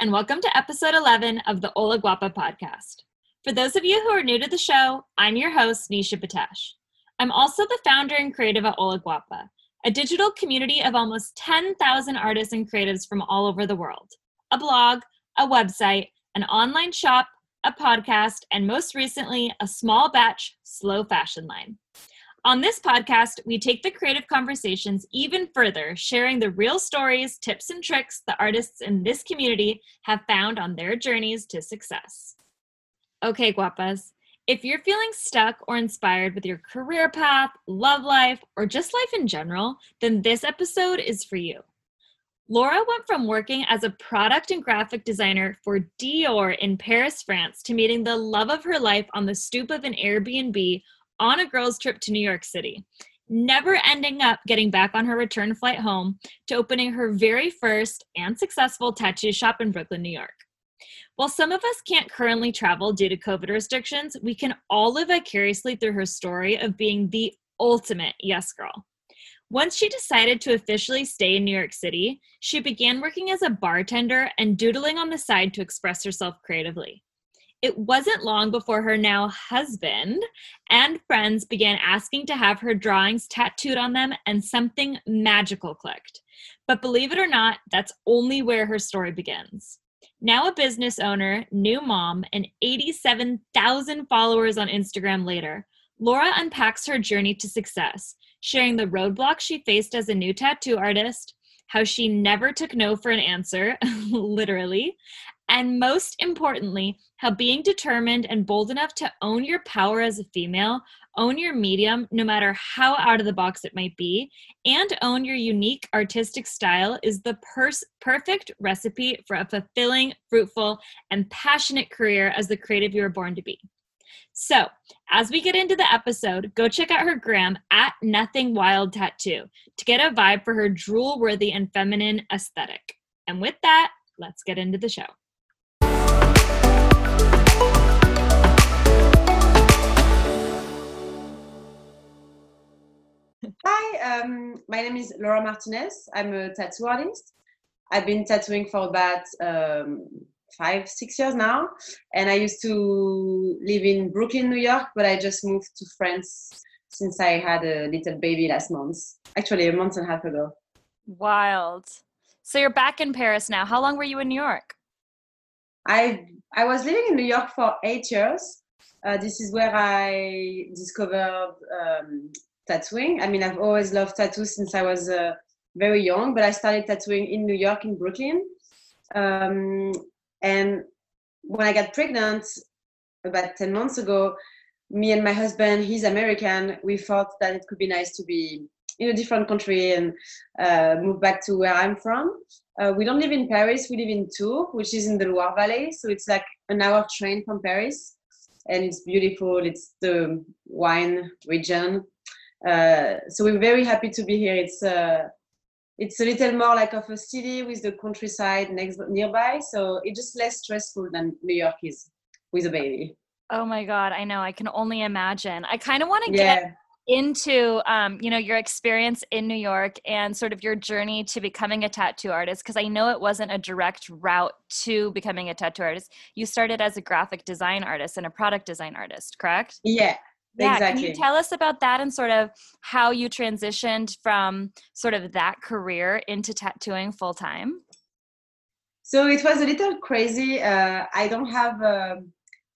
And welcome to episode 11 of the Hola Guapa podcast. For those of you who are new to the show, I'm your host, Nisha Patash. I'm also the founder and creative at Hola Guapa, a digital community of almost 10,000 artists and creatives from all over the world, a blog, a website, an online shop, a podcast, and most recently, a small batch slow fashion line. On this podcast, we take the creative conversations even further, sharing the real stories, tips, and tricks the artists in this community have found on their journeys to success. Okay, guapas, if you're feeling stuck or inspired with your career path, love life, or just life in general, then this episode is for you. Laura went from working as a product and graphic designer for Dior in Paris, France, to meeting the love of her life on the stoop of an Airbnb on a girls' trip to New York City, never ending up getting back on her return flight home to opening her very first and successful tattoo shop in Brooklyn, New York. While some of us can't currently travel due to COVID restrictions, we can all live vicariously through her story of being the ultimate yes girl. Once she decided to officially stay in New York City, she began working as a bartender and doodling on the side to express herself creatively. It wasn't long before her now husband and friends began asking to have her drawings tattooed on them, and something magical clicked. But believe it or not, that's only where her story begins. Now a business owner, new mom, and 87,000 followers on Instagram later, Laura unpacks her journey to success, sharing the roadblocks she faced as a new tattoo artist, how she never took no for an answer, literally, and most importantly, how being determined and bold enough to own your power as a female, own your medium, no matter how out of the box it might be, and own your unique artistic style is the perfect recipe for a fulfilling, fruitful, and passionate career as the creative you were born to be. So, as we get into the episode, go check out her gram at Nothing Wild Tattoo to get a vibe for her drool worthy and feminine aesthetic. And with that, let's get into the show. Hi, um, my name is Laura Martinez. I'm a tattoo artist. I've been tattooing for about um, five, six years now. And I used to live in Brooklyn, New York, but I just moved to France since I had a little baby last month. Actually, a month and a half ago. Wild. So you're back in Paris now. How long were you in New York? I I was living in New York for eight years. Uh, this is where I discovered um, tattooing. I mean, I've always loved tattoos since I was uh, very young, but I started tattooing in New York, in Brooklyn. Um, and when I got pregnant about 10 months ago, me and my husband, he's American, we thought that it could be nice to be in a different country and uh, move back to where I'm from. Uh, we don't live in Paris, we live in Tours, which is in the Loire Valley. So it's like an hour train from Paris. And it's beautiful. It's the wine region. Uh, so we're very happy to be here. It's uh, it's a little more like of a city with the countryside next nearby, so it's just less stressful than New York is with a baby. Oh my god, I know. I can only imagine. I kind of want to get yeah. into um, you know your experience in New York and sort of your journey to becoming a tattoo artist because I know it wasn't a direct route to becoming a tattoo artist. You started as a graphic design artist and a product design artist, correct? Yeah, yeah, exactly. can you tell us about that and sort of how you transitioned from sort of that career into tattooing full time? So it was a little crazy. Uh, I don't have a,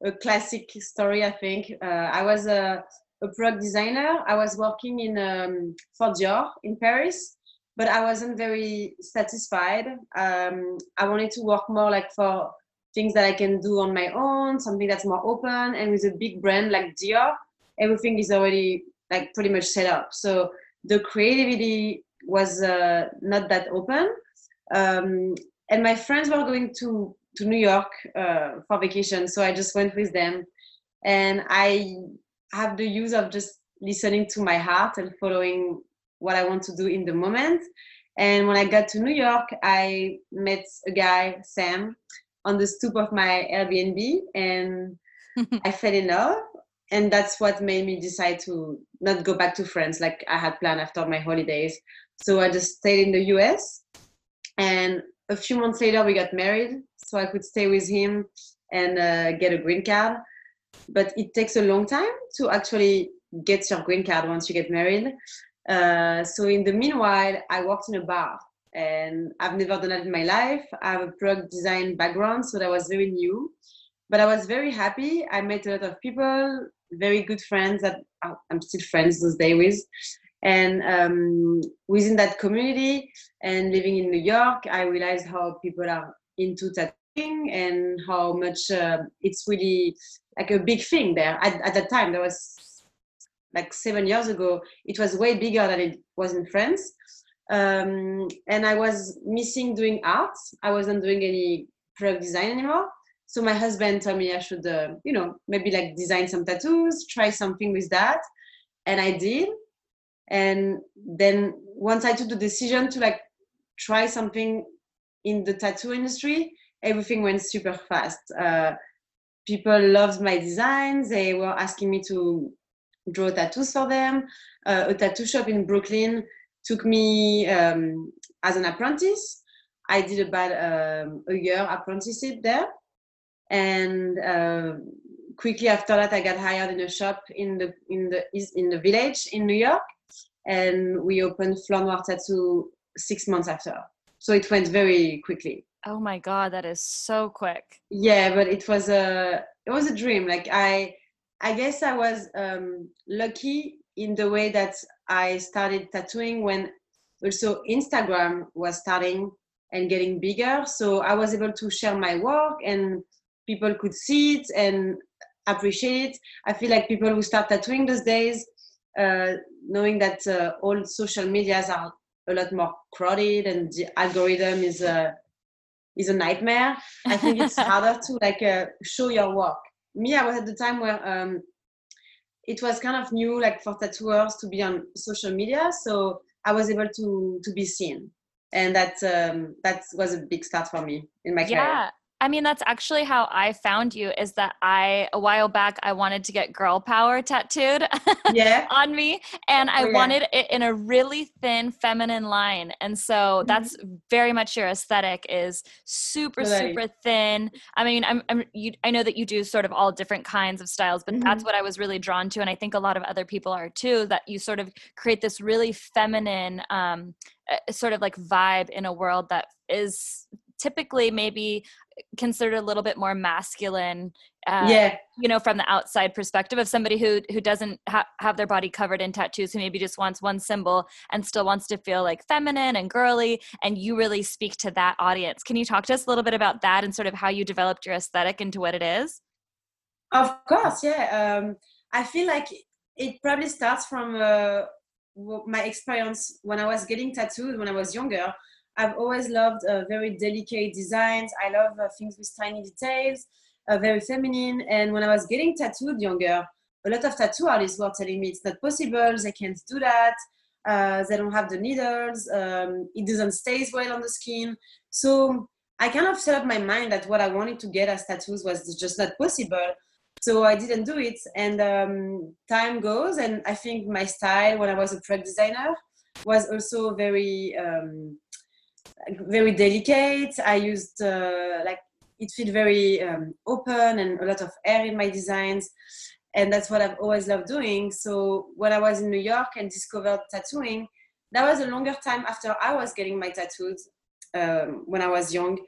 a, classic story. I think uh, I was a, a, product designer. I was working in um, for Dior in Paris, but I wasn't very satisfied. Um, I wanted to work more like for things that I can do on my own, something that's more open, and with a big brand like Dior everything is already like pretty much set up. So the creativity was uh, not that open. Um, and my friends were going to to New York uh, for vacation, so I just went with them. And I have the use of just listening to my heart and following what I want to do in the moment. And when I got to New York, I met a guy, Sam, on the stoop of my Airbnb, and I fell in love and that's what made me decide to not go back to France like I had planned after my holidays. So I just stayed in the US. And a few months later, we got married, so I could stay with him and uh, get a green card. But it takes a long time to actually get your green card once you get married. Uh, so in the meanwhile, I worked in a bar, and I've never done that in my life. I have a product design background, so that was very new. But I was very happy. I met a lot of people, very good friends that I'm still friends those days with. And um, within that community and living in New York, I realized how people are into tattooing and how much uh, it's really like a big thing there. At, at that time, there was like seven years ago, it was way bigger than it was in France. Um, and I was missing doing art. I wasn't doing any product design anymore. So my husband told me I should, uh, you know, maybe like design some tattoos, try something with that. And I did. And then once i took the decision to like try something in the tattoo industry everything went super fast. Uh, people loved my designs. They were asking me to draw tattoos for them. Uh, a tattoo shop in brooklyn took me um, as an apprentice. I did about um, a year apprenticeship there and uh, quickly after that i got hired in a shop in the in the in the village in new york and we opened Fleur Noire Tattoo six months after. So it went very quickly. Oh my god, that is so quick. Yeah, but it was a it was a dream. Like I I guess I was um, lucky in the way that I started tattooing when also Instagram was starting and getting bigger. So I was able to share my work and people could see it and appreciate it. I feel like people who start tattooing those days uh, knowing that uh, all social medias are a lot more crowded and the algorithm is a is a nightmare. I think it's harder to like uh, show your work. Me, I was at the time where um, it was kind of new, like for tattooers to be on social media, so I was able to to be seen, and that um, that was a big start for me in my yeah. career. I mean, that's actually how I found you is that I, a while back, I wanted to get girl power tattooed yeah. on me. And I oh, yeah. wanted it in a really thin feminine line. And so mm-hmm. that's very much your aesthetic is super, super thin. I mean, I'm, I'm you, I know that you do sort of all different kinds of styles, but mm-hmm. that's what I was really drawn to. And I think a lot of other people are too, that you sort of create this really feminine, um, sort of like vibe in a world that is typically maybe considered a little bit more masculine uh, yeah. you know from the outside perspective of somebody who who doesn't ha- have their body covered in tattoos who maybe just wants one symbol and still wants to feel like feminine and girly and you really speak to that audience. Can you talk to us a little bit about that and sort of how you developed your aesthetic into what it is? Of course yeah um, i feel like it probably starts from uh, my experience when i was getting tattooed when i was younger I've always loved uh, very delicate designs. I love uh, things with tiny details, uh, very feminine. And when I was getting tattooed younger, a lot of tattoo artists were telling me it's not possible, they can't do that, uh, they don't have the needles, um, it doesn't stay well on the skin. So I kind of set up my mind that what I wanted to get as tattoos was just not possible. So I didn't do it. And um, time goes, and I think my style when I was a product designer was also very. Um, very delicate. I used uh, like it felt very um, open and a lot of air in my designs, and that's what I've always loved doing. So when I was in New York and discovered tattooing, that was a longer time after I was getting my tattoos um, when I was young,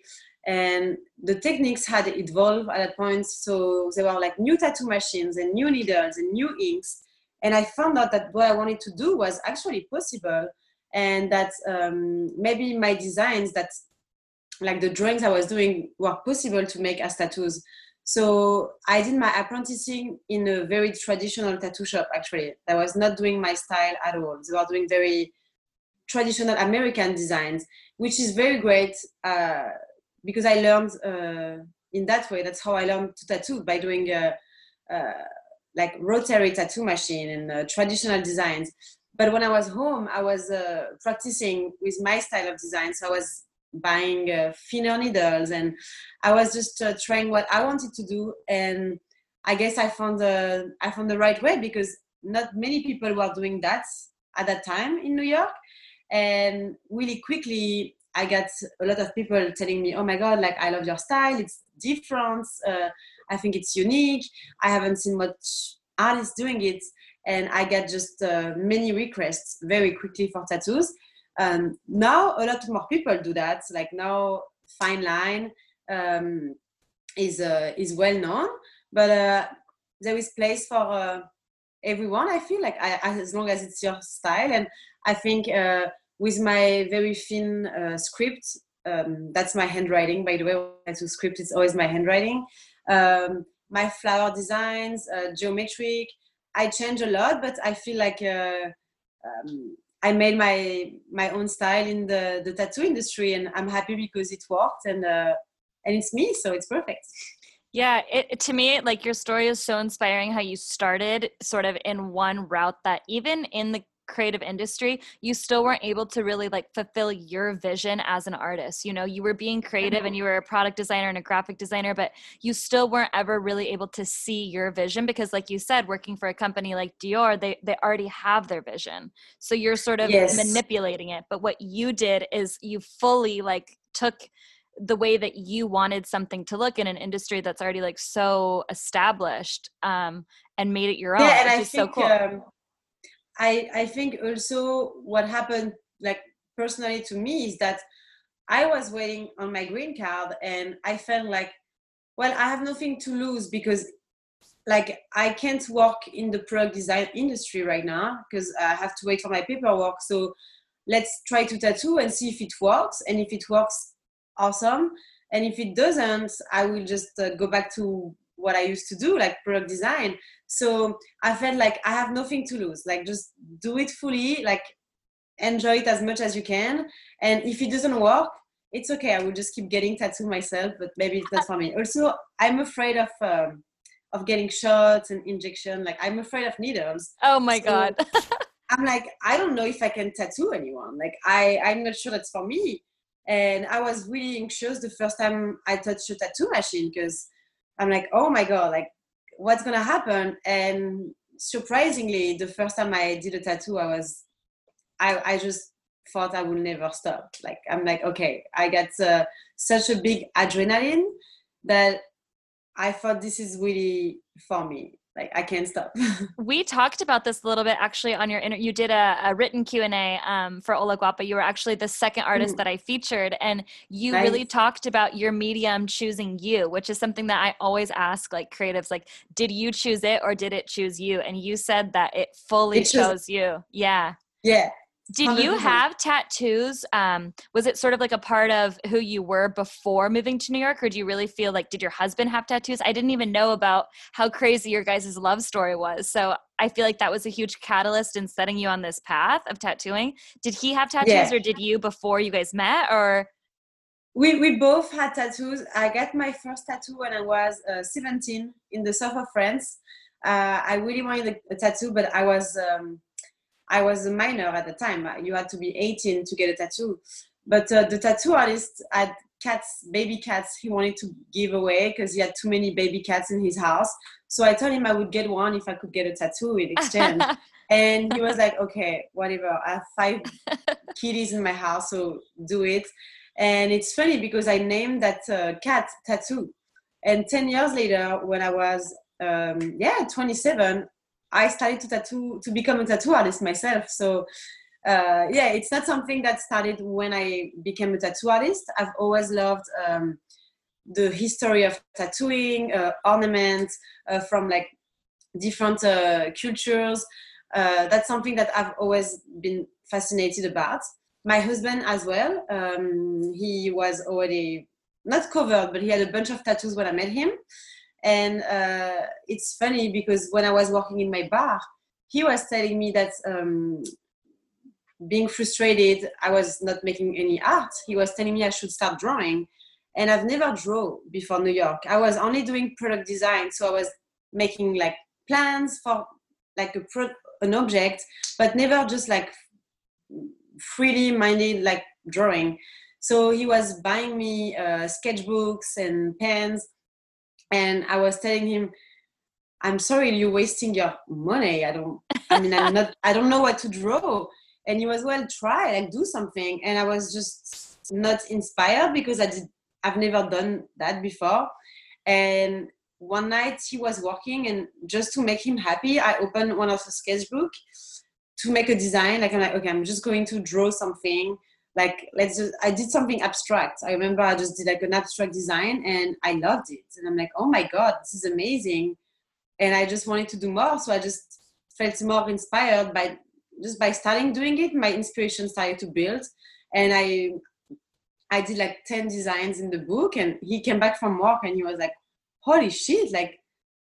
and the techniques had evolved at that point. So there were like new tattoo machines and new needles and new inks, and I found out that what I wanted to do was actually possible and that um, maybe my designs that like the drawings I was doing were possible to make as tattoos. So I did my apprenticing in a very traditional tattoo shop actually. I was not doing my style at all. They were doing very traditional American designs, which is very great uh, because I learned uh, in that way. That's how I learned to tattoo by doing uh like rotary tattoo machine and uh, traditional designs but when I was home, I was uh, practicing with my style of design. So I was buying uh, thinner needles and I was just uh, trying what I wanted to do. And I guess I found the I found the right way because not many people were doing that at that time in New York. And really quickly, I got a lot of people telling me, "Oh my God, like I love your style. It's different. Uh, I think it's unique. I haven't seen much artists doing it." And I get just uh, many requests very quickly for tattoos. Um, now a lot more people do that. Like now, fine line um, is uh, is well known, but uh, there is place for uh, everyone. I feel like I, as long as it's your style, and I think uh, with my very thin uh, script, um, that's my handwriting. By the way, to script, it's always my handwriting. Um, my flower designs, geometric. I change a lot, but I feel like uh, um, I made my my own style in the the tattoo industry, and I'm happy because it worked, and uh, and it's me, so it's perfect. Yeah, it, to me, like your story is so inspiring. How you started sort of in one route that even in the creative industry you still weren't able to really like fulfill your vision as an artist you know you were being creative and mm-hmm. you were a product designer and a graphic designer but you still weren't ever really able to see your vision because like you said working for a company like Dior they they already have their vision so you're sort of yes. manipulating it but what you did is you fully like took the way that you wanted something to look in an industry that's already like so established um, and made it your own yeah, and I think, so cool. Um, I, I think also what happened like personally to me is that I was waiting on my green card and I felt like, well, I have nothing to lose because like I can't work in the product design industry right now because I have to wait for my paperwork. So let's try to tattoo and see if it works. And if it works, awesome. And if it doesn't, I will just uh, go back to what I used to do, like product design. So I felt like I have nothing to lose. Like just do it fully, like enjoy it as much as you can. And if it doesn't work, it's okay. I will just keep getting tattooed myself, but maybe it's not for me. Also, I'm afraid of um, of getting shots and injection. Like I'm afraid of needles. Oh my so god. I'm like I don't know if I can tattoo anyone. Like I I'm not sure that's for me. And I was really anxious the first time I touched a tattoo machine because I'm like, oh my God, like what's gonna happen? And surprisingly, the first time I did a tattoo, I was, I, I just thought I would never stop. Like I'm like, okay, I got uh, such a big adrenaline that I thought this is really for me like I can't stop. we talked about this a little bit actually on your interview. You did a, a written Q and A um, for Hola Guapa. You were actually the second artist mm. that I featured, and you nice. really talked about your medium choosing you, which is something that I always ask like creatives, like, did you choose it or did it choose you? And you said that it fully it chose you. Yeah. Yeah, did you have tattoos um, was it sort of like a part of who you were before moving to new york or do you really feel like did your husband have tattoos? I didn't even know about how crazy your guys' love story was so i feel like that was a huge catalyst in setting you on this path of tattooing. Did he have tattoos yeah. or did you before you guys met or? We, we both had tattoos. I got my first tattoo when i was uh, 17 in the south of france. Uh, i really wanted a, a, tattoo but i was um, I was a minor at the time. You had to be 18 to get a tattoo. But uh, the tattoo artist had cats, baby cats, he wanted to give away because he had too many baby cats in his house. So I told him I would get one if I could get a tattoo in exchange. and he was like, okay, whatever. I have five kitties in my house, so do it. And it's funny because I named that uh, cat Tattoo. And 10 years later, when I was, um, yeah, 27, I started to tattoo to become a tattoo artist myself. So uh, yeah, it's not something that started when I became a tattoo artist. I've always loved um, the history of tattooing, uh, ornaments uh, from like different uh, cultures. Uh, that's something that I've always been fascinated about. My husband as well. Um, he was already not covered, but he had a bunch of tattoos when I met him. And uh, it's funny because when I was working in my bar, he was telling me that um, being frustrated, I was not making any art. He was telling me I should start drawing. And I've never drawn before New York. I was only doing product design. So I was making like plans for like a pro- an object, but never just like freely minded like drawing. So he was buying me uh, sketchbooks and pens and I was telling him, I'm sorry, you're wasting your money. I don't, I mean, I'm not, I don't know what to draw. And he was, well, try and do something. And I was just not inspired because I did I've never done that before. And one night he was working and just to make him happy, I opened one of the sketchbook to make a design. Like I'm like, okay, I'm just going to draw something. Like let's just I did something abstract. I remember I just did like an abstract design and I loved it. And I'm like, oh my God, this is amazing. And I just wanted to do more. So I just felt more inspired by just by starting doing it, my inspiration started to build. And I I did like 10 designs in the book and he came back from work and he was like, holy shit, like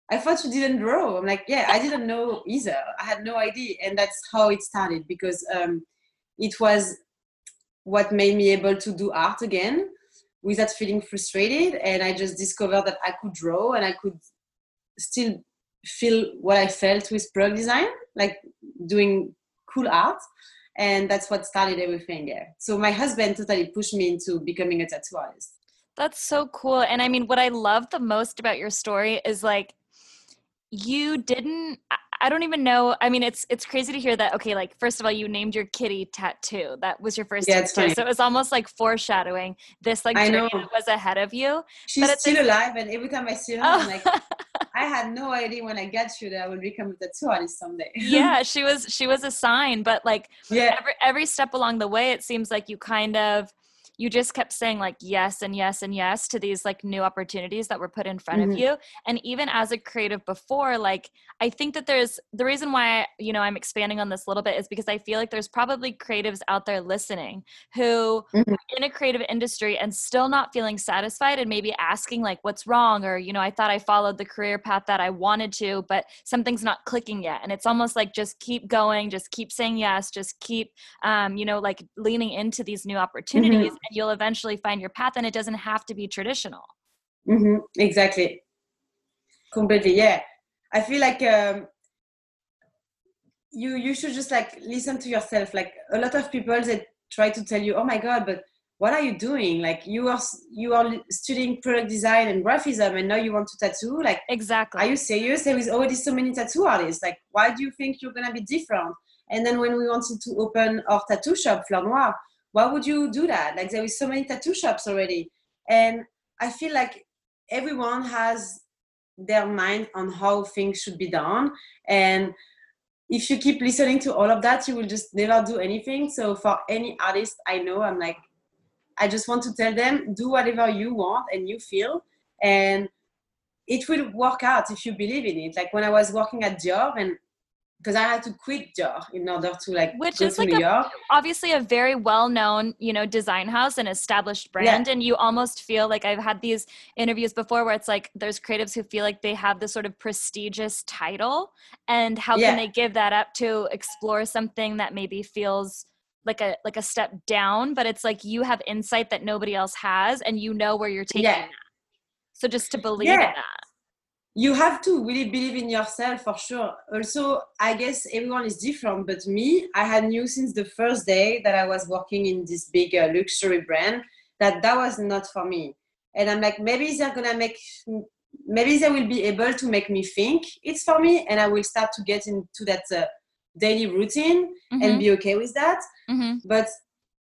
I thought you didn't draw. I'm like, yeah, I didn't know either. I had no idea. And that's how it started because um, it was what made me able to do art again without feeling frustrated. And I just discovered that I could draw and I could still feel what I felt with product design, like doing cool art. And that's what started everything there so my husband totally pushed me into becoming a tattoo artist that's so cool. And i mean what i love the most about your story is like you didn't I don't even know. I mean, it's it's crazy to hear that. Okay, like first of all, you named your kitty tattoo. That was your first yeah, tattoo, so it was almost like foreshadowing this like I journey know. that was ahead of you. She's but still alive, and every time I see her, oh. I'm like, I had no idea when I got you that I would become a tattoo artist someday. yeah, she was she was a sign, but like yeah. every every step along the way, it seems like you kind of you just kept saying like yes and yes and yes to these like new opportunities that were put in front mm-hmm. of you and even as a creative before like i think that there's the reason why you know i'm expanding on this a little bit is because i feel like there's probably creatives out there listening who mm-hmm. in a creative industry and still not feeling satisfied and maybe asking like what's wrong or you know i thought i followed the career path that i wanted to but something's not clicking yet and it's almost like just keep going just keep saying yes just keep um, you know like leaning into these new opportunities mm-hmm you'll eventually find your path and it doesn't have to be traditional. Mm-hmm. exactly. Completely yeah. I feel like um, you you should just like listen to yourself. Like a lot of people that try to tell you oh my god but what are you doing? Like you are you are studying product design and graphism and now you want to tattoo? Like exactly. are you serious? There is already so many tattoo artists. Like why do you think you're gonna be different? And then when we wanted to open our tattoo shop fleur noire why would you do that? Like there is so many tattoo shops already. And i feel like everyone has their mind on how things should be done. And if you keep listening to all of that you will just never do anything. So for any artist i know i'm like i just want to tell them do whatever you want and you feel. And it will work out if you believe in it. Like when i was working at dior and because I had to quit Dior in order to like which go is to like New a, York. obviously a very well known you know design house and established brand yeah. and you almost feel like I've had these interviews before where it's like there's creatives who feel like they have this sort of prestigious title and how yeah. can they give that up to explore something that maybe feels like a like a step down but it's like you have insight that nobody else has and you know where you're taking yeah. that so just to believe in that you have to really believe in yourself for sure also i guess everyone is different but me i had knew since the first day that i was working in this big uh, luxury brand that that was not for me and i'm like maybe they're gonna make maybe they will be able to make me think it's for me and i will start to get into that uh, daily routine mm-hmm. and be okay with that mm-hmm. but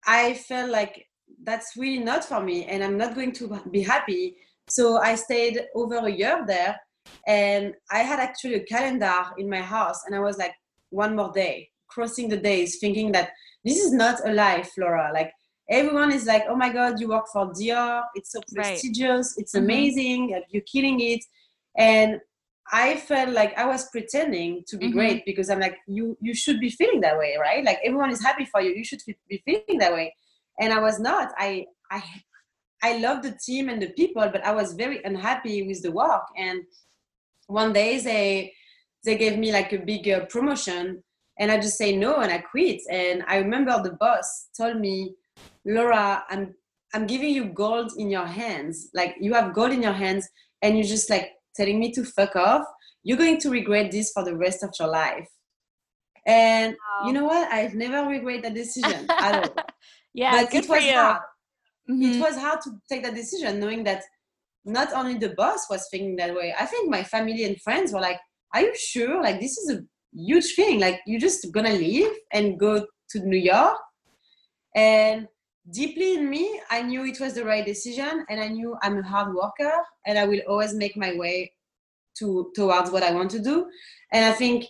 i felt like that's really not for me and i'm not going to be happy so I stayed over a year there and I had actually a calendar in my house and I was like, one more day, crossing the days, thinking that this is not a life, Laura. Like everyone is like, oh my God, you work for Dior. It's so prestigious. Right. It's mm-hmm. amazing. You're killing it. And I felt like I was pretending to be mm-hmm. great because I'm like, you you should be feeling that way, right? Like everyone is happy for you. You should be feeling that way. And I was not. I I I love the team and the people, but I was very unhappy with the work. And one day they they gave me like a big uh, promotion, and I just say no and I quit. And I remember the boss told me, Laura, I'm I'm giving you gold in your hands. Like you have gold in your hands, and you're just like telling me to fuck off. You're going to regret this for the rest of your life. And wow. you know what? I've never regret that decision at all. yeah, but good it was for you. hard mm-hmm. it was hard to take that decision knowing that not only the boss was thinking that way i think my family and friends were like are you sure like this is a huge thing like you're just gonna leave and go to new york and deeply in me, I knew it was the right decision, and I knew I'm a hard worker, and I will always make my way to towards what I want to do. And I think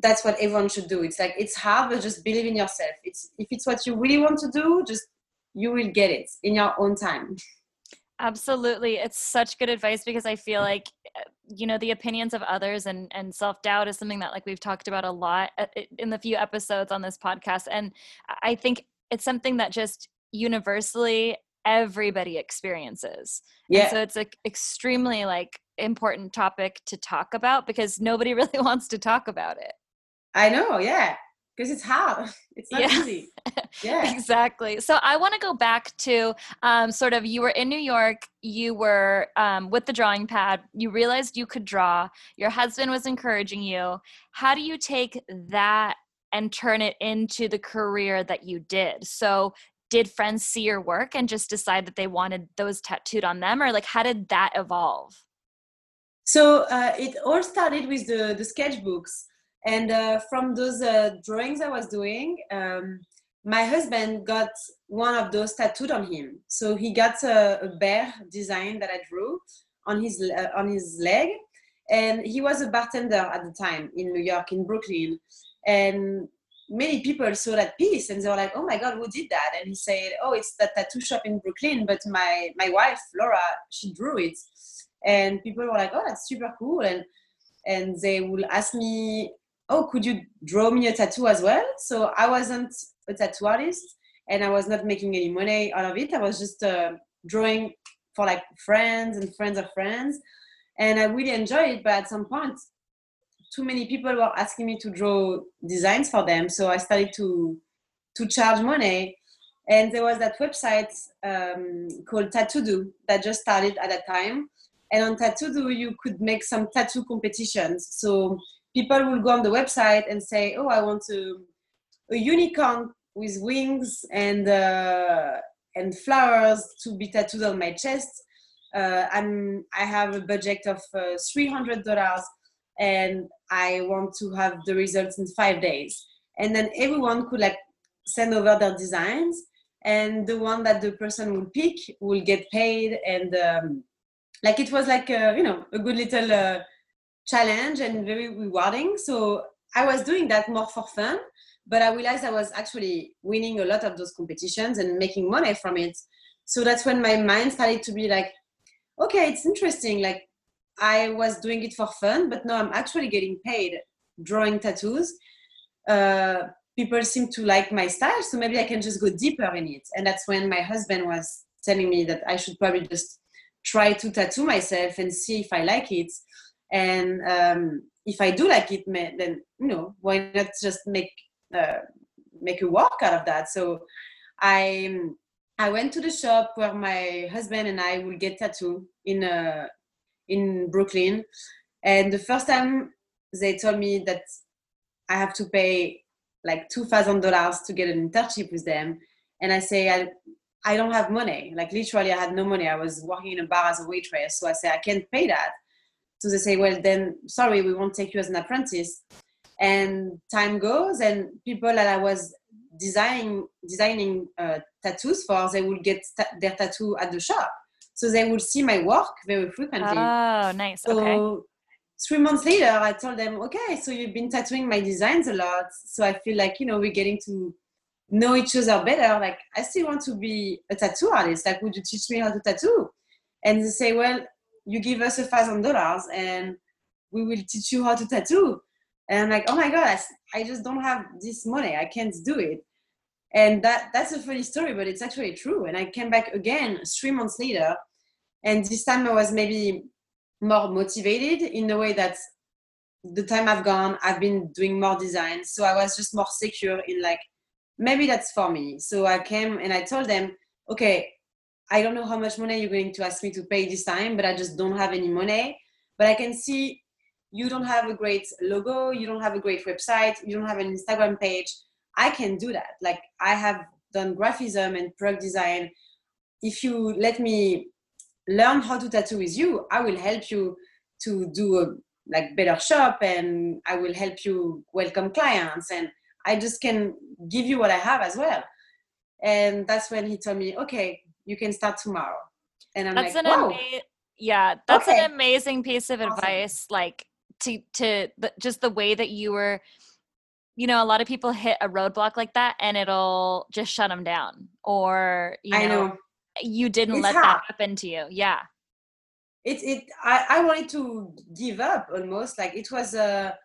that's what everyone should do. It's like it's hard, but just believe in yourself. It's if it's what you really want to do, just you will get it in your own time. Absolutely. It's such good advice because I feel like uh, you know the opinions of others and and self-doubt is something that like we've talked about a lot uh, in the few episodes on this podcast and I think it's something that just universally everybody experiences. Yeah. And so it's like extremely like important topic to talk about because nobody really wants to talk about it. I know, yeah. Because it's hard. It's not yeah. easy. Yeah. exactly. So I want to go back to um, sort of you were in New York, you were um, with the drawing pad, you realized you could draw, your husband was encouraging you. How do you take that and turn it into the career that you did? So did friends see your work and just decide that they wanted those tattooed on them or like how did that evolve so uh, it all started with the, the sketchbooks and uh, from those uh, drawings i was doing um, my husband got one of those tattooed on him so he got a, a bear design that i drew on his uh, on his leg and he was a bartender at the time in new york in brooklyn and many people saw that piece and they were like, "Oh my God, who did that?" And he said, "Oh, it's that tattoo shop in Brooklyn, but my my wife Laura, she drew it." And people were like, "Oh, that's super cool!" And and they will ask me, "Oh, could you draw me a tattoo as well?" So I wasn't a tattoo artist, and I was not making any money out of it. I was just uh, drawing for like friends and friends of friends, and I really enjoyed it. But at some point, too many people were asking me to draw designs for them so i started to to charge money and there was that website um, called Tattoodo that just started at that time and on Tattoodo you could make some tattoo competitions so people will go on the website and say oh i want to a unicorn with wings and uh, and flowers to be tattooed on my chest uh, I'm, I have a budget of uh, $300 and I want to have the results in five days. And then everyone could like send over their designs, and the one that the person will pick will get paid. And um, like it was like a, you know a good little uh, challenge and very rewarding. So I was doing that more for fun, but I realized I was actually winning a lot of those competitions and making money from it. So that's when my mind started to be like, okay, it's interesting. Like I was doing it for fun, but now I'm actually getting paid drawing tattoos. Uh, people seem to like my style, so maybe I can just go deeper in it. And that's when my husband was telling me that I should probably just try to tattoo myself and see if I like it. And um, if I do like it, then you know why not just make uh, make a work out of that. So I I went to the shop where my husband and I will get tattoo in a in Brooklyn. And the first time they told me that I have to pay like two thousand dollars to get an internship with them, and I say I I don't have money. Like literally, I had no money. I was working in a bar as a waitress, so I say I can't pay that. So they say, well, then sorry, we won't take you as an apprentice. And time goes, and people that I was designing designing uh, tattoos for, they will get ta- their tattoo at the shop so they would see my work very frequently. Oh, nice. So okay. three months later, I told them, okay, so you've been tattooing my designs a lot. So I feel like, you know, we're getting to know each other better. Like, I still want to be a tattoo artist. Like, would you teach me how to tattoo? And they say, well, you give us a thousand dollars and we will teach you how to tattoo. And I'm like, oh my God, I, just don't have this money. I can't do it. And that that's a funny story but it's actually true. And i came back again three months later. And this time i was maybe more motivated in the way that the time i've gone i've been doing more designs so i was just more secure in like maybe that's for me. So i came and i told them okay i don't know how much money you're going to ask me to pay this time but i just don't have any money but i can see you don't have a great logo you don't have a great website you don't have an instagram page I can do that. Like I have done graphism and product design. If you let me learn how to tattoo with you, I will help you to do a like better shop and I will help you welcome clients and I just can give you what I have as well. and that's when he told me okay you can start tomorrow and i'm that's like an ama- yeah that's Okay. an amazing piece of Awesome. advice like to to the, just the way that you were you know a lot of people hit a roadblock like that and it'll just shut them down or you i know, know you didn't It's let hard. that happen to you yeah it it I, I wanted to give up almost like it was a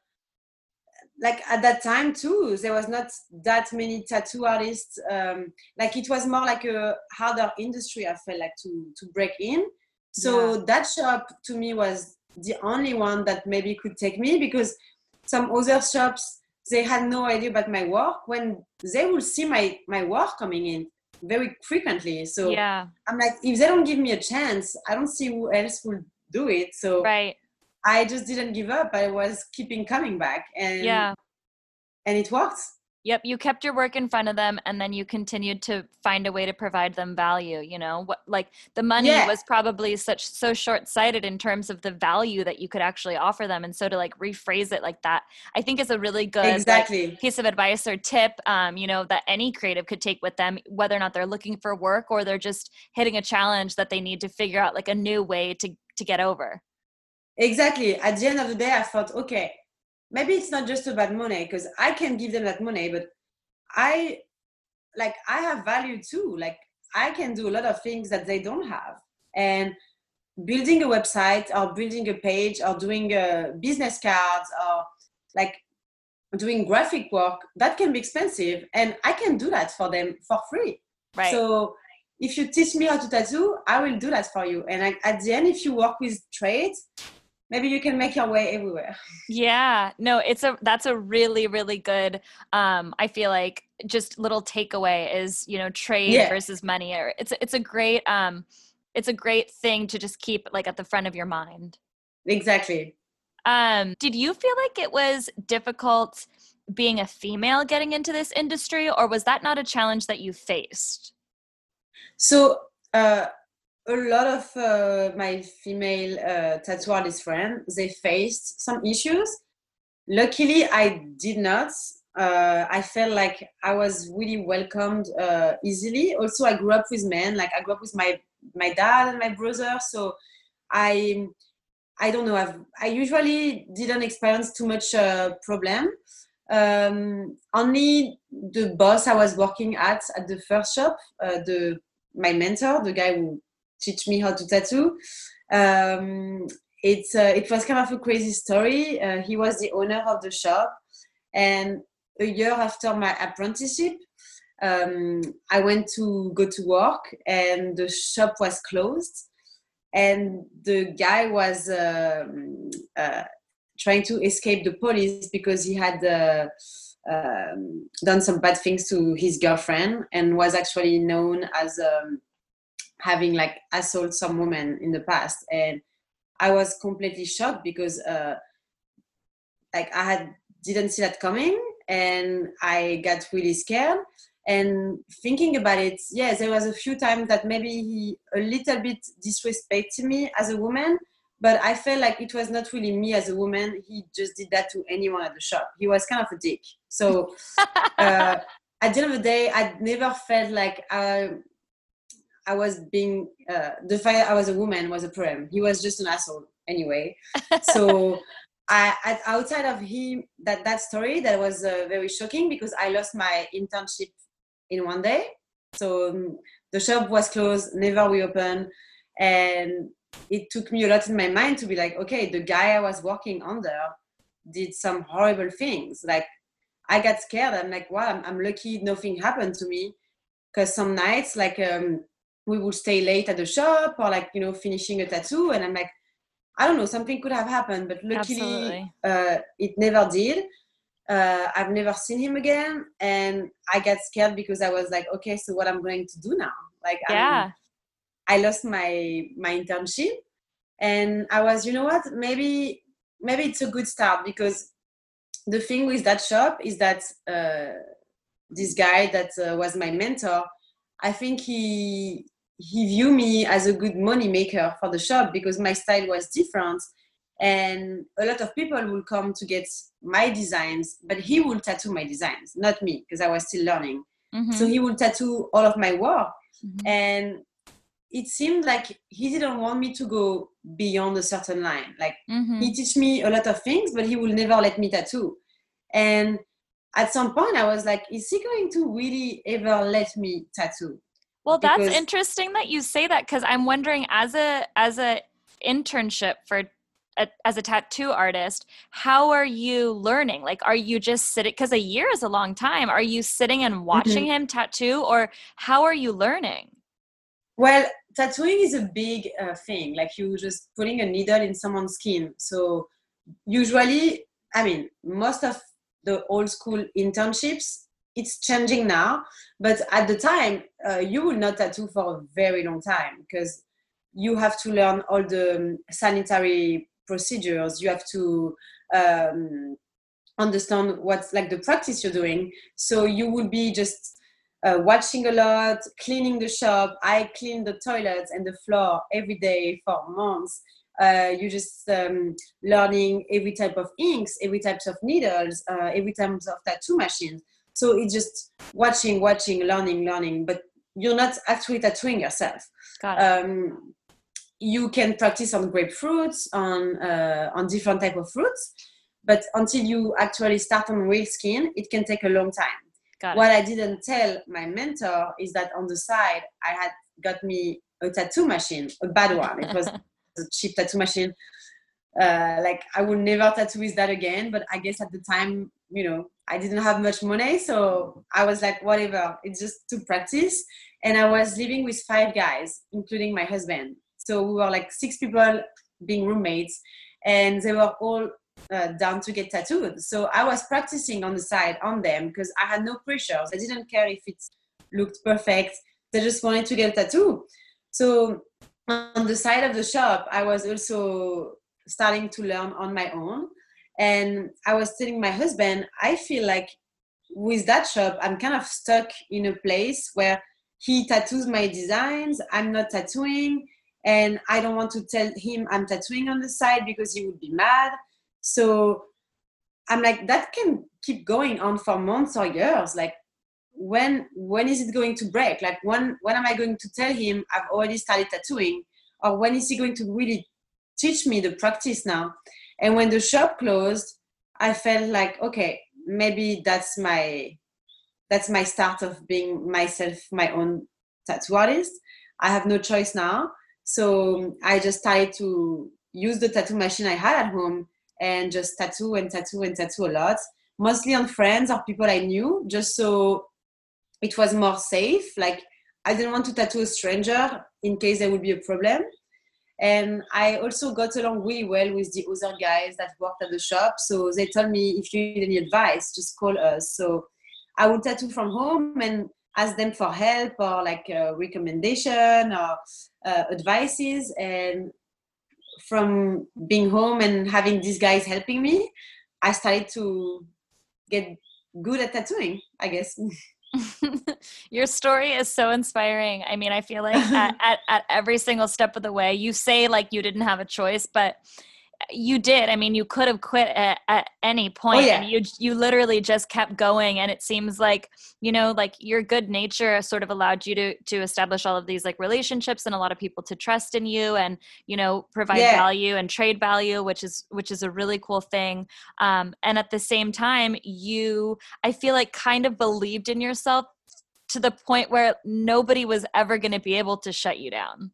like at that time too there was not that many tattoo artists um like it was more like a harder industry i felt like to to break in. So that shop to me was the only one that maybe could take me because some other shops they had no idea about my work when they will see my my work coming in very frequently. So yeah. I'm like, if they don't give me a chance, I don't see who else will do it. So right I just didn't give up. I was keeping coming back, and yeah and it worked. Yep, you kept your work in front of them and then you continued to find a way to provide them value, you know. What like the money Yeah. was probably such so short-sighted in terms of the value that you could actually offer them and so to like rephrase it like that, I think is a really good like, exactly. piece of advice or tip um, you know, that any creative could take with them whether or not they're looking for work or they're just hitting a challenge that they need to figure out like a new way to to get over. Exactly. At the end of the day, I thought, okay, maybe it's not just about money because I can give them that money, but I like I have value too. Like I can do a lot of things that they don't have, and building a website or building a page or doing a business cards or like doing graphic work that can be expensive, and I can do that for them for free. Right. So if you teach me how to tattoo, I will do that for you. And I, at the end, if you work with trades, maybe you can make your way everywhere. Yeah, no, it's a that's a really really good um I feel like just little takeaway is, you know, trade Yeah. versus money or it's it's a great um it's a great thing to just keep like at the front of your mind. Exactly. Um did you feel like it was difficult being a female getting into this industry or was that not a challenge that you faced? So uh, a lot of uh, my female uh, tattoo artist friends they faced some issues. Luckily, I did not. Uh, I felt like I was really welcomed uh, easily. Also, I grew up with men. Like I grew up with my my dad and my brother, so I I don't know. I've, I usually didn't experience too much uh, problem. Um, only the boss I was working at at the first shop, uh, the my mentor, the guy who teach me how to tattoo. Um, it's uh, it was kind of a crazy story. Uh, he was the owner of the shop, and a year after my apprenticeship, um, I went to go to work, and the shop was closed, and the guy was um, uh, trying to escape the police because he had. Uh, um, done some bad things to his girlfriend and was actually known as um, having like assault some women in the past and i was completely shocked because uh, like i had didn't see that coming and i got really scared and thinking about it yeah there was a few times that maybe he a little bit disrespected me as a woman but I felt like it was not really me as a woman. He just did that to anyone at the shop. He was kind of a dick. So uh, at the end of the day, I never felt like I, I was being uh, the fact I was a woman was a problem. He was just an asshole anyway. so I, I, outside of him, that that story that was uh, very shocking because I lost my internship in one day. So um, the shop was closed, never reopened, and it took me a lot in my mind to be like, okay, the guy I was working under did some horrible things. Like, I got scared. I'm like, wow, I'm, I'm lucky nothing happened to me. Because some nights, like, um, we would stay late at the shop or, like, you know, finishing a tattoo. And I'm like, I don't know, something could have happened. But luckily, uh, it never did. Uh, I've never seen him again. And I got scared because I was like, okay, so what I'm going to do now? Like, yeah. I'm, I lost my my internship, and I was, you know what? Maybe maybe it's a good start because the thing with that shop is that uh, this guy that uh, was my mentor, I think he he viewed me as a good money maker for the shop because my style was different, and a lot of people will come to get my designs, but he will tattoo my designs, not me, because I was still learning. Mm-hmm. So he would tattoo all of my work. Mm-hmm. And it seemed like he didn't want me to go beyond a certain line. Like mm-hmm. he teach me a lot of things, but he will never let me tattoo. And at some point I was like, is he going to really ever let me tattoo? Well, that's because- interesting that you say that because I'm wondering as a as a internship for a, as a tattoo artist, how are you learning? Like, are you just sitting? Because a year is a long time. Are you sitting and watching mm-hmm. him tattoo, or how are you learning? Well, tattooing is a big uh, thing. Like you just putting a needle in someone's skin. So usually, I mean, most of the old school internships it's changing now but at the time uh, you will not tattoo for a very long time because you have to learn all the um, sanitary procedures. You have to um, understand what's like the practice you're doing. So you will be just uh, watching a lot cleaning the shop. I clean the toilets and the floor every day for months. Uh, you're just um, learning every type of inks, every types of needles, uh, every types of tattoo machines. So it's just watching, watching, learning, learning, but you're not actually tattooing yourself. Um, you can practice on grapefruits, on uh, on different type of fruits, but until you actually start on real skin, it can take a long time. Got what I didn't tell my mentor is that on the side, I had got me a tattoo machine, a bad one. It was a cheap tattoo machine. Uh, like I would never tattoo with that again. But I guess at the time, you know, I didn't have much money, so I was like, whatever. It's just to practice. And I was living with five guys, including my husband. So we were like six people being roommates, and they were all uh, down to get tattooed. So I was practicing on the side on them because I had no pressure. I didn't care if it looked perfect. They just wanted to get a tattoo. So on the side of the shop, I was also starting to learn on my own. And I was telling my husband, I feel like with that shop, I'm kind of stuck in a place where he tattoos my designs, I'm not tattooing, and I don't want to tell him I'm tattooing on the side because he would be mad. So I'm like, that can keep going on for months or years. Like, when when is it going to break like when when am i going to tell him i've already started tattooing or when is he going to really teach me the practice now and when the shop closed i felt like okay maybe that's my that's my start of being myself my own tattoo artist i have no choice now so um, i just started to use the tattoo machine i had at home and just tattoo and tattoo and tattoo a lot mostly on friends or people i knew just so it was more safe. Like I didn't want to tattoo a stranger in case there would be a problem. And I also got along really well with the other guys that worked at the shop. So they told me if you need any advice, just call us. So I would tattoo from home and ask them for help or like a recommendation or uh, advices. And from being home and having these guys helping me, I started to get good at tattooing, I guess. Your story is so inspiring. I mean, I feel like at, at, at, every single step of the way, you say like you didn't have a choice, but you did i mean you could have quit at, at any oh, point oh, yeah. and you you literally just kept going and it seems like you know like your good nature sort of allowed you to to establish all of these like relationships and a lot of people to trust in you and you know provide yeah. value and trade value which is which is a really cool thing um, and at the same time you i feel like kind of believed in yourself to the point where nobody was ever going to be able to shut you down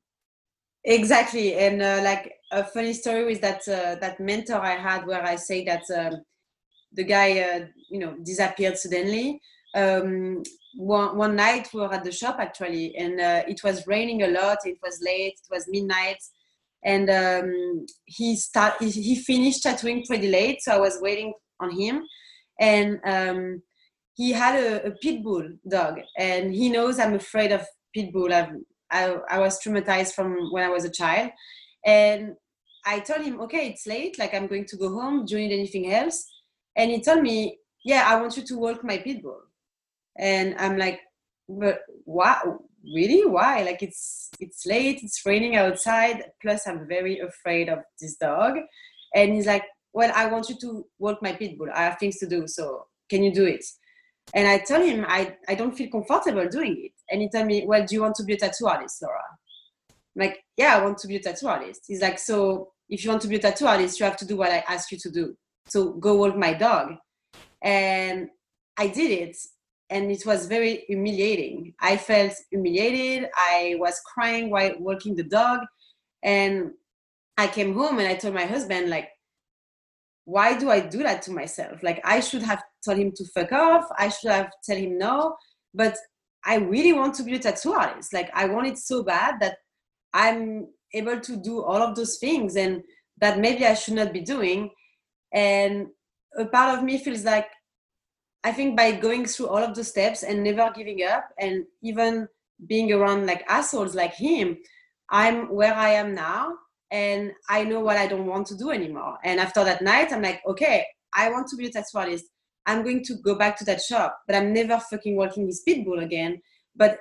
exactly and uh, like a funny story with that uh, that mentor i had where i say that um, the guy uh, you know disappeared suddenly. Um, one, one night we were at the shop actually and uh, it was raining a lot. It was late. It was midnight. And um, he start he, he, finished tattooing pretty late so i was waiting on him. And um, he had a, a pit bull dog and he knows i'm afraid of pit bull. I've, I, I was traumatized from when I was a child. And I told him, okay, it's late, like I'm going to go home. Do you need anything else? And he told me, yeah, I want you to walk my pit bull. And I'm like, but why? Really? Why? Like it's it's late, it's raining outside. Plus, I'm very afraid of this dog. And he's like, well, I want you to walk my pit bull. I have things to do, so can you do it? And I told him I, I don't feel comfortable doing it. And he told me, Well, do you want to be a tattoo artist, Laura? I'm like, yeah, I want to be a tattoo artist. He's like, so if you want to be a tattoo artist, you have to do what I ask you to do. So go walk my dog. And I did it. And it was very humiliating. I felt humiliated. I was crying while walking the dog. And I came home and I told my husband, like, why do I do that to myself? Like, I should have told him to fuck off. I should have told him no. But I really want to be a tattoo artist. Like, I want it so bad that I'm able to do all of those things and that maybe I should not be doing. And a part of me feels like I think by going through all of the steps and never giving up and even being around like assholes like him, I'm where I am now and I know what I don't want to do anymore. And after that night, I'm like, okay, I want to be a tattoo artist. I'm going to go back to that shop, but I'm never fucking working with Pitbull again. But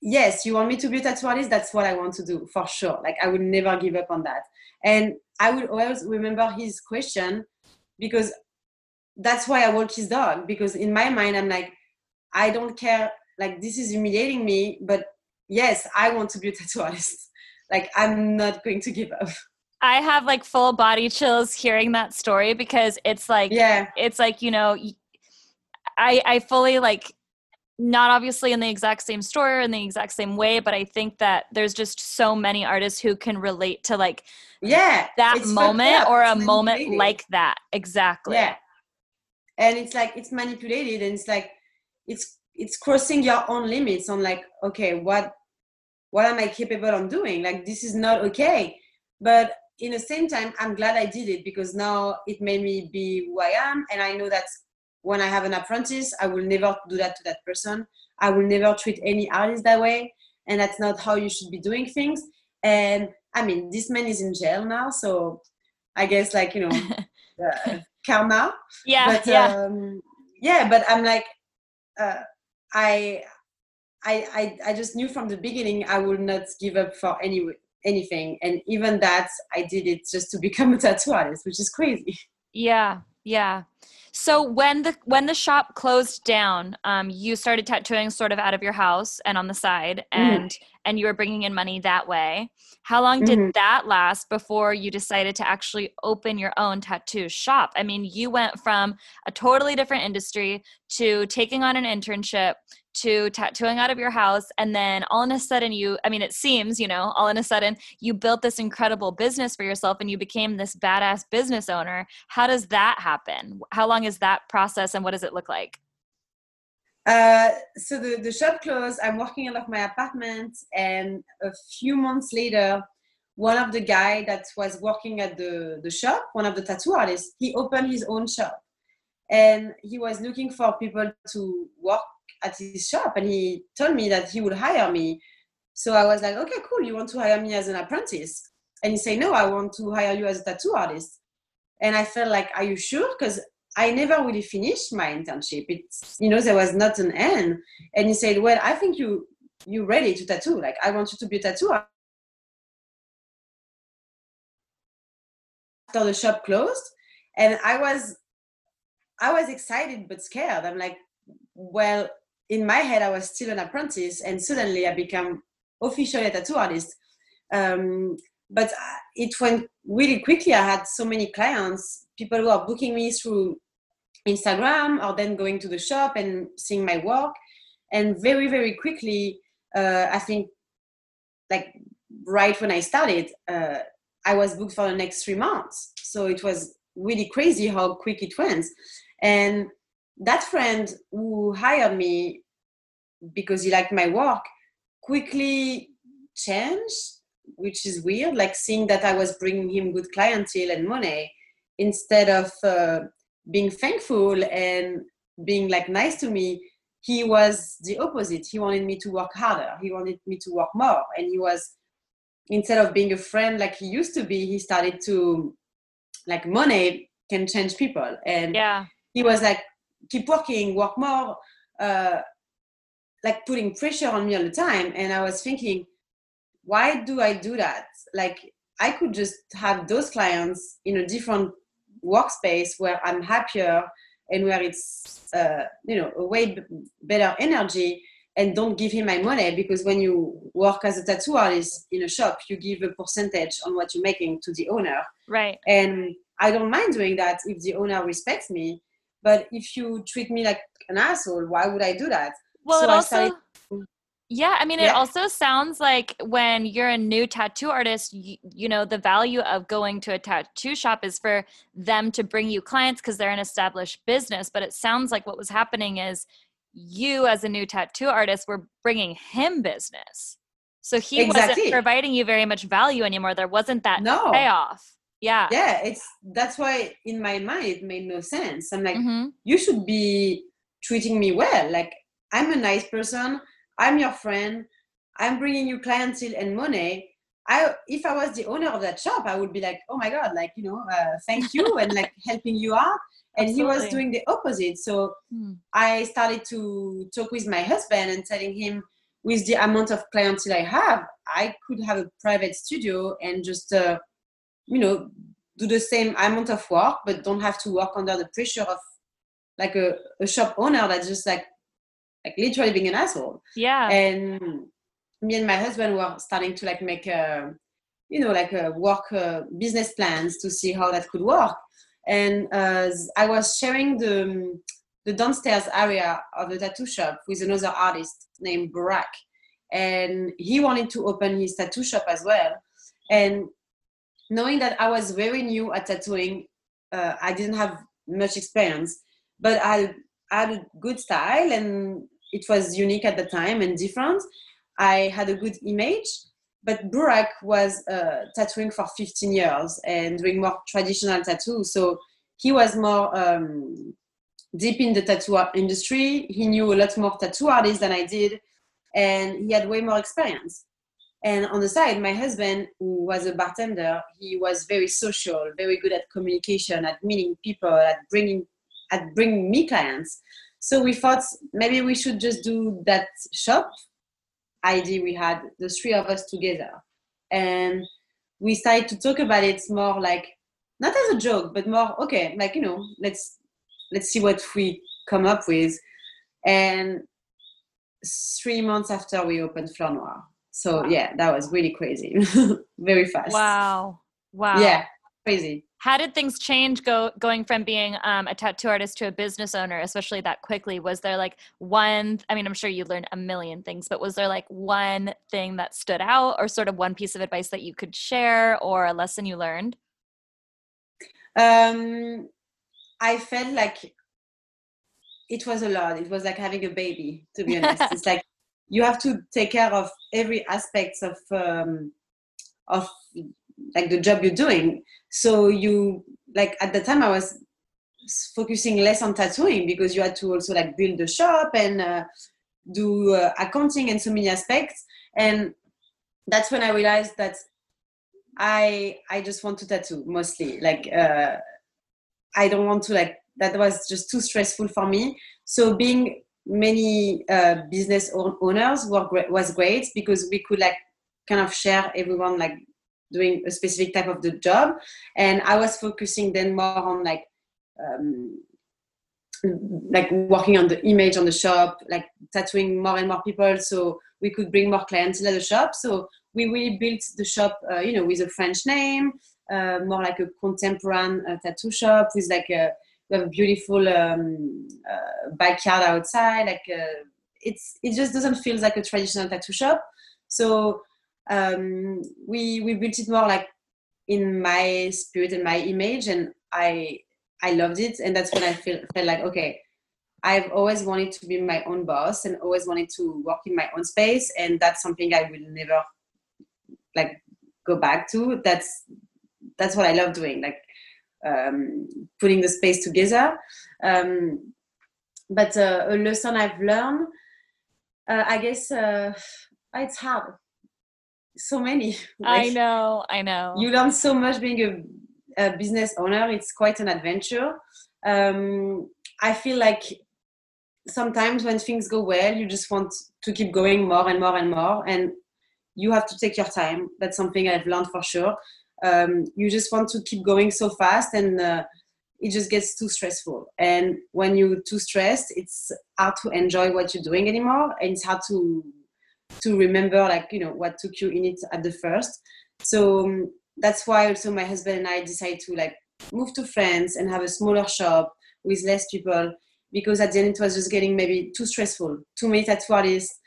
yes, you want me to be a tattoo artist? That's what I want to do for sure. Like I will never give up on that. And I will always remember his question because that's why I walk his dog. Because in my mind, I'm like, I don't care. Like this is humiliating me, but yes, I want to be a tattoo artist. Like I'm not going to give up. I have like full body chills hearing that story because it's like, yeah, it's like you know, I I fully like not obviously in the exact same story in the exact same way but i think that there's just so many artists who can relate to like yeah that moment or a moment like that. Exactly. Yeah. And it's like it's manipulated and it's like it's it's crossing your own limits on like okay what what am i capable of doing? Like this is not okay. But in the same time i'm glad i did it because now it made me be who i am and i know that when I have an apprentice, I will never do that to that person. I will never treat any artist that way. And that's not how you should be doing things. And I mean, this man is in jail now. So I guess, like, you know, uh, karma. Yeah. But, yeah. Um, yeah, but I'm like, uh, I, I, I, I just knew from the beginning I would not give up for any anything. And even that, I did it just to become a tattoo artist, which is crazy. Yeah. Yeah. So when the when the shop closed down, um, you started tattooing sort of out of your house and on the side, mm-hmm. and mm. and you were bringing in money that way. How long did mm-hmm. that last before you decided to actually open your own tattoo shop? I mean, you went from a totally different industry to taking on an internship to tattooing out of your house and then all in a sudden you i mean it seems you know all in a sudden you built this incredible business for yourself and you became this badass business owner. How does that happen? How long is that process and what does it look like? Uh, so the, the shop closed. I'm working out of my apartment and a few months later one of the guy that was working at the, the shop one of the tattoo artists he opened his own shop. And he was looking for people to work at his shop and he told me that he would hire me. So I was like, okay, cool. You want to hire me as an apprentice? And he said, no, I want to hire you as a tattoo artist. And I felt like, are you sure? Because I never really finished my internship. It's, you know, there was not an end. And he said, well, I think you, you're ready to tattoo. Like, I want you to be a tattoo artist. After the shop closed, and I was, I was excited but scared. I'm like, well, in my head, I was still an apprentice, and suddenly I became officially a tattoo artist. Um, but uh, it went really quickly. I had so many clients, people who are booking me through Instagram or then going to the shop and seeing my work. And very, very quickly, uh, I think, like right when I started, uh, I was booked for the next three months. So it was really crazy how quick it went. And that friend who hired me because he liked my work quickly changed which is weird like seeing that i was bringing him good clientele and money instead of uh, being thankful and being like nice to me he was the opposite. He wanted me to work harder. He wanted me to work more. And he was instead of being a friend like he used to be he started to like money can change people. And yeah. he was like keep working, work more, uh, like putting pressure on me all the time. And I was thinking, why do I do that? Like I could just have those clients in a different workspace where I'm happier and where it's uh, you know a way b- better energy and don't give him my money because when you work as a tattoo artist in a shop you give a percentage on what you're making to the owner right and i don't mind doing that if the owner respects me but if you treat me like an asshole why would i do that? Well So it I also started- yeah i mean it also sounds like when you're a new tattoo artist you, you know the value of going to a tattoo shop is for them to bring you clients because they're an established business. But it sounds like what was happening is you as a new tattoo artist were bringing him business. So he wasn't providing you very much value anymore. There wasn't that no. payoff yeah. Yeah it's that's why in my mind it made no sense. I'm like Mhm. you should be treating me well. Like i'm a nice person. I'm your friend. I'm bringing you clientele and money. I if i was the owner of that shop i would be like oh my god like you know uh, thank you and like helping you out. And he was doing the opposite. So Hmm. i started to talk with my husband and telling him with the amount of clientele i have i could have a private studio and just uh, you know do the same amount of work but don't have to work under the pressure of like a, a shop owner that's just like like literally being an asshole. Yeah. And me and my husband were starting to like make a you know like a work uh, business plans to see how that could work. And uh, i was sharing the the downstairs area of the tattoo shop with another artist named Barak and he wanted to open his tattoo shop as well. And knowing that i was very new at tattooing uh, i didn't have much experience but I, had a good style and it was unique at the time and different. I had a good image but burak was uh, tattooing for 15 years and doing more traditional tattoo. So he was more um, deep in the tattoo industry. He knew a lot more tattoo artists than i did and he had way more experience and on the side my husband who was a bartender he was very social very good at communication at meeting people at bringing at bringing me clients. So we thought maybe we should just do that shop. Idea we had the three of us together. And we started to talk about it more like not as a joke but more okay like you know let's let's see what we come up with. And three months after we opened Fleur Noir. So yeah, that was really crazy, very fast. wow wow Yeah, crazy. how did things change go going from being um, a tattoo artist to a business owner especially that quickly was there like one i mean i'm sure you learned a million things but was there like one thing that stood out or sort of one piece of advice that you could share or a lesson you learned Um, I felt like it was a lot. It was like having a baby, to be honest. it's like you have to take care of every aspect of um, of like the job you're doing. So you like at the time I was focusing less on tattooing because you had to also like build the shop and uh, do uh, accounting and so many aspects. And that's when I realized that I I just want to tattoo mostly. Like uh, I don't want to like that was just too stressful for me. So being many uh, business owners were great, was great because we could like kind of share everyone like doing a specific type of the job, and I was focusing then more on like. Um, like working on the image on the shop, like tattooing more and more people, so we could bring more clients to the shop. So we really built the shop, uh, you know, with a French name, uh, more like a contemporary uh, tattoo shop with like a, we have a beautiful um, uh, backyard outside. Like uh, it's it just doesn't feel like a traditional tattoo shop. So um, we we built it more like in my spirit and my image, and I I loved it, and that's when I feel felt like okay. I've always wanted to be my own boss and always wanted to work in my own space, and that's something I will never like go back to. That's that's what I love doing, like um, putting the space together. Um, but uh, a lesson I've learned, uh, I guess, uh, it's hard. So many. i know i know you learn so much being a, a business owner it's quite an adventure um, i feel like sometimes when things go well you just want to keep going more and more and more and you have to take your time that's something i've learned for sure um, you just want to keep going so fast and uh, it just gets too stressful. And when you're too stressed, it's hard to enjoy what you're doing anymore, and it's hard to to remember like you know what took you in it at the first. So um, that's why also my husband and I decided to like move to France and have a smaller shop with less people because at the end it was just getting maybe too stressful, too many tattoo artists.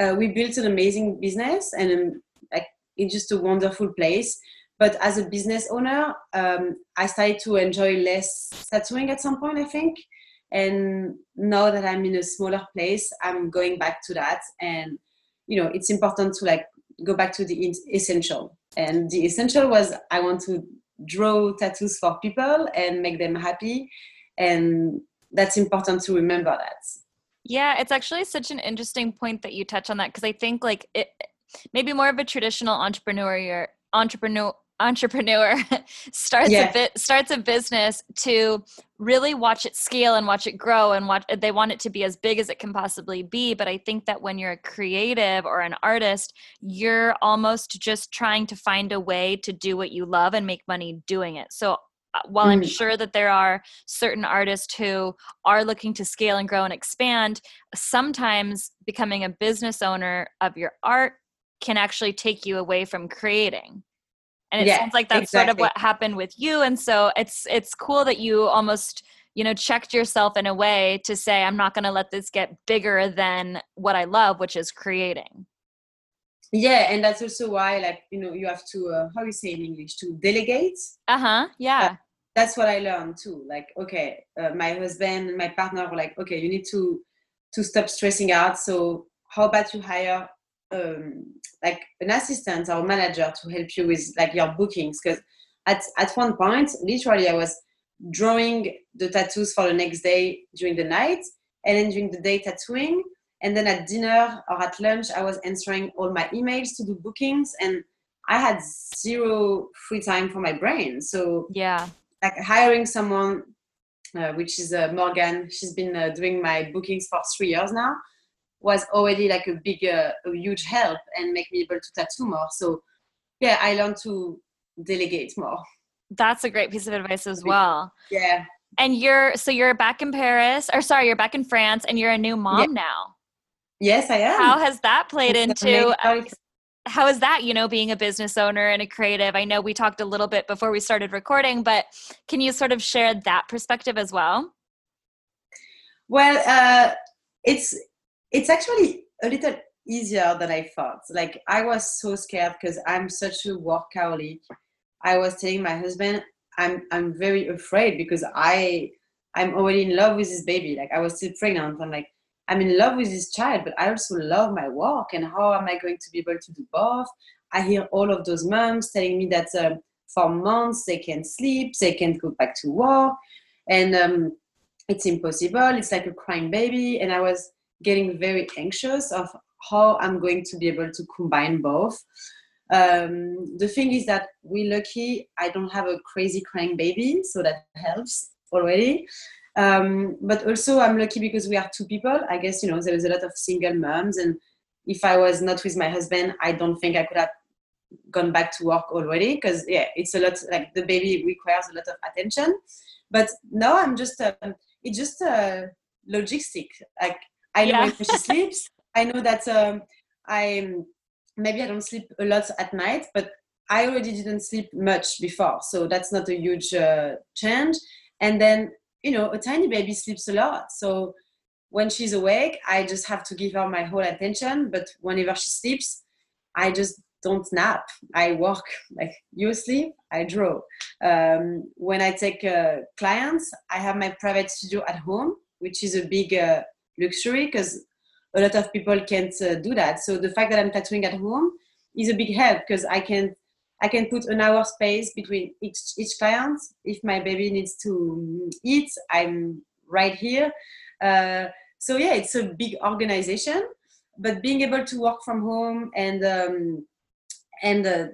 Uh, we built an amazing business and um, like it's just a wonderful place but as a business owner um, i started to enjoy less tattooing at some point i think. And now that i'm in a smaller place i'm going back to that. And you know it's important to like go back to the essential. And the essential was i want to draw tattoos for people and make them happy. And that's important to remember that. Yeah it's actually such an interesting point that you touch on that because i think like it maybe more of a traditional entrepreneur entrepreneur entrepreneur starts yeah. a bit starts a business to really watch it scale and watch it grow and watch they want it to be as big as it can possibly be but i think that when you're a creative or an artist you're almost just trying to find a way to do what you love and make money doing it so uh, while mm. i'm sure that there are certain artists who are looking to scale and grow and expand sometimes becoming a business owner of your art can actually take you away from creating and it yeah, sounds like that's exactly. sort of what happened with you. And so it's it's cool that you almost you know checked yourself in a way to say i'm not going to let this get bigger than what i love which is creating. Yeah and that's also why like you know you have to uh, how you say in english to delegate. Uh-huh yeah. Uh, that's what i learned too. Like okay uh, my husband and my partner were like okay you need to to stop stressing out. So how about you hire um, like an assistant or manager to help you with like your bookings. Because at, at one point literally i was drawing the tattoos for the next day during the night and then during the day tattooing. And then at dinner or at lunch i was answering all my emails to do bookings. And i had zero free time for my brain. So yeah. like hiring someone uh, which is uh, morgan she's been uh, doing my bookings for three years now was already like a big, uh, a huge help and make me able to tattoo more. So yeah, I learned to delegate more. That's a great piece of advice as well. Yeah. And you're so you're back in Paris, or sorry, you're back in France, and you're a new mom yeah. now. Yes, I am. How has that played it's into? how is that you know being a business owner and a creative i know we talked a little bit before we started recording but can you sort of share that perspective as well well uh, it's it's actually a little easier than I thought. Like I was so scared because I'm such a workaholic. I was telling my husband, I'm I'm very afraid because I I'm already in love with this baby. Like I was still pregnant. I'm like, I'm in love with this child, but I also love my work. And how am I going to be able to do both? I hear all of those moms telling me that uh, for months they can't sleep, they can't go back to work, and um, it's impossible. It's like a crying baby. And I was getting very anxious of how I'm going to be able to combine both. Um, the thing is that we're lucky I don't have a crazy crying baby, so that helps already. Um, but also I'm lucky because we are two people. I guess you know there is a lot of single moms, and if I was not with my husband, I don't think I could have gone back to work already because yeah, it's a lot like the baby requires a lot of attention. But now I'm just uh, it's just uh, logistic. Like I know yeah. when she sleeps. I know that um, I maybe I don't sleep a lot at night, but I already didn't sleep much before, so that's not a huge uh, change. And then you know, a tiny baby sleeps a lot, so when she's awake, I just have to give her my whole attention. But whenever she sleeps, I just don't nap. I work like you sleep, I draw. Um, when I take uh, clients, I have my private studio at home, which is a big uh, luxury because a lot of people can't uh, do that. So the fact that I'm tattooing at home is a big help because I can I can put an hour space between each each client. If my baby needs to eat, I'm right here. Uh, so yeah, it's a big organization, but being able to work from home and um, and uh,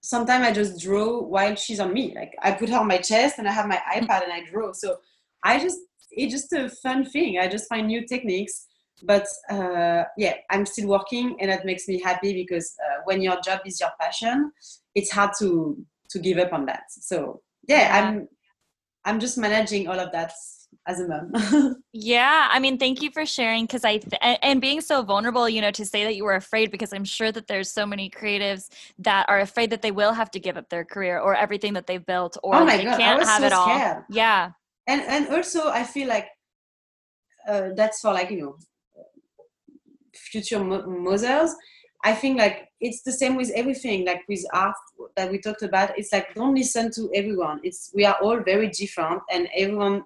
sometimes I just draw while she's on me. Like I put her on my chest and I have my iPad and I draw. So I just it's just a fun thing. I just find new techniques. But uh, yeah, I'm still working, and that makes me happy because uh, when your job is your passion, it's hard to to give up on that. So yeah, I'm I'm just managing all of that as a mom. yeah, I mean, thank you for sharing because I th- and being so vulnerable, you know, to say that you were afraid because I'm sure that there's so many creatives that are afraid that they will have to give up their career or everything that they've built or oh they God, can't have so it all. Scared. Yeah. And and also I feel like uh, that's for like you know future mo- mothers. I think like it's the same with everything, like with art that we talked about. It's like don't listen to everyone. It's we are all very different, and everyone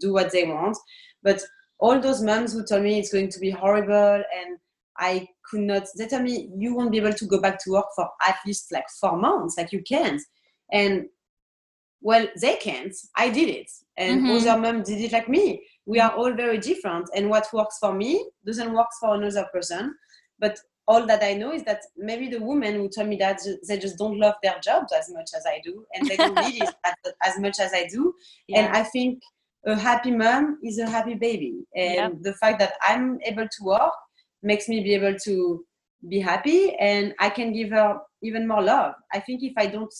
do what they want. But all those moms who told me it's going to be horrible and I could not, they tell me you won't be able to go back to work for at least like four months, like you can't. And well, they can't. I did it, and mm-hmm. other mom did it like me. We are all very different, and what works for me doesn't work for another person. But all that I know is that maybe the women who told me that they just don't love their jobs as much as I do, and they don't need it as much as I do. Yeah. And I think a happy mom is a happy baby and the fact that i'm able to work makes me be able to be happy and i can give her even more love i think if i don't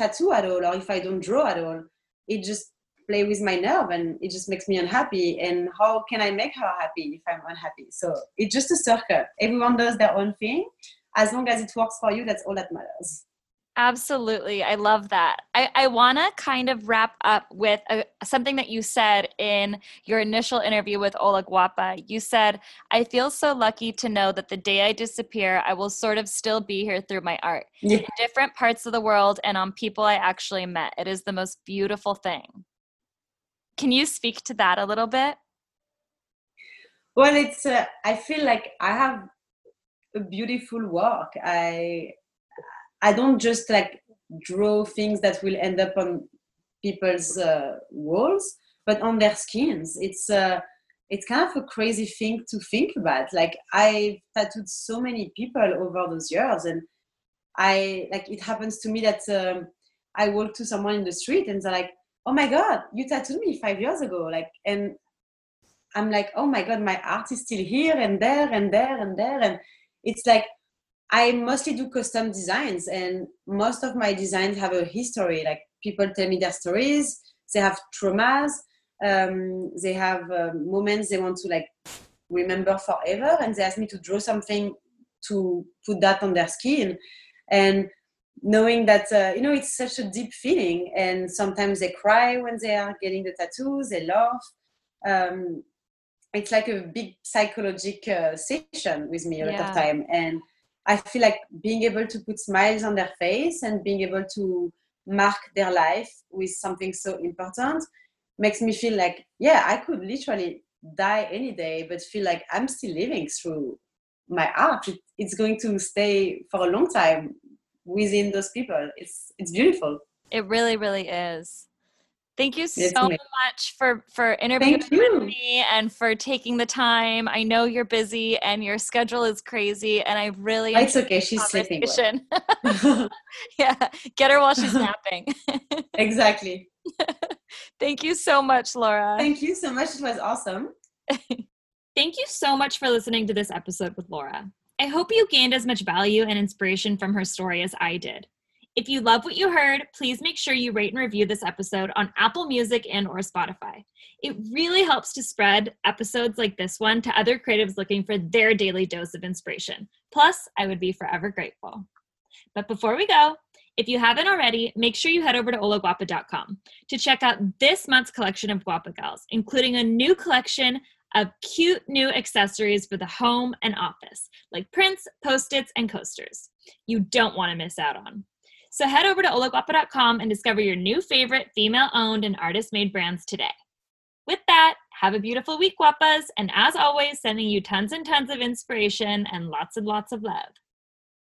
tattoo at all or if i don't draw at all it just play with my nerve and it just makes me unhappy. And how can i make her happy if i'm unhappy? So it's just a circle. Everyone does their own thing. As long as it works for you that's all that matters Absolutely. I love that. I, I want to kind of wrap up with a, something that you said in your initial interview with Ola Guapa. You said, I feel so lucky to know that the day I disappear, I will sort of still be here through my art yeah. in different parts of the world and on people I actually met. It is the most beautiful thing. Can you speak to that a little bit? Well, it's, uh, I feel like I have a beautiful work. I, I don't just like draw things that will end up on people's uh, walls, but on their skins. It's uh, it's kind of a crazy thing to think about. Like I've tattooed so many people over those years, and I like it happens to me that um, I walk to someone in the street and they're like, "Oh my god, you tattooed me five years ago!" Like, and I'm like, "Oh my god, my art is still here and there and there and there," and it's like I mostly do custom designs, and most of my designs have a history. Like people tell me their stories, they have traumas, um, they have uh, moments they want to like remember forever, and they ask me to draw something to put that on their skin. And knowing that uh, you know it's such a deep feeling, and sometimes they cry when they are getting the tattoos, they laugh. Um, it's like a big psychological uh, session with me a lot yeah. of time, and I feel like being able to put smiles on their face and being able to mark their life with something so important makes me feel like, yeah, I could literally die any day, but feel like I'm still living through my art. It, it's going to stay for a long time within those people. It's it's beautiful. It really, really is. Thank you so much for for interviewing with me and for taking the time. I know you're busy and your schedule is crazy, and I really it's okay. She's sleeping. yeah, get her while she's napping. exactly. Thank you so much, Laura. Thank you so much. It was awesome. Thank you so much for listening to this episode with Laura. I hope you gained as much value and inspiration from her story as I did. If you love what you heard, please make sure you rate and review this episode on Apple Music and or Spotify. It really helps to spread episodes like this one to other creatives looking for their daily dose of inspiration. Plus, I would be forever grateful. But before we go, if you haven't already, make sure you head over to olaguapa.com to check out this month's collection of Guapa Gals, including a new collection of cute new accessories for the home and office, like prints, post-its, and coasters. You don't want to miss out on. So head over to olaguapa.com and discover your new favorite female owned and artist made brands today. With that, have a beautiful week, Guapas, and as always, sending you tons and tons of inspiration and lots and lots of love.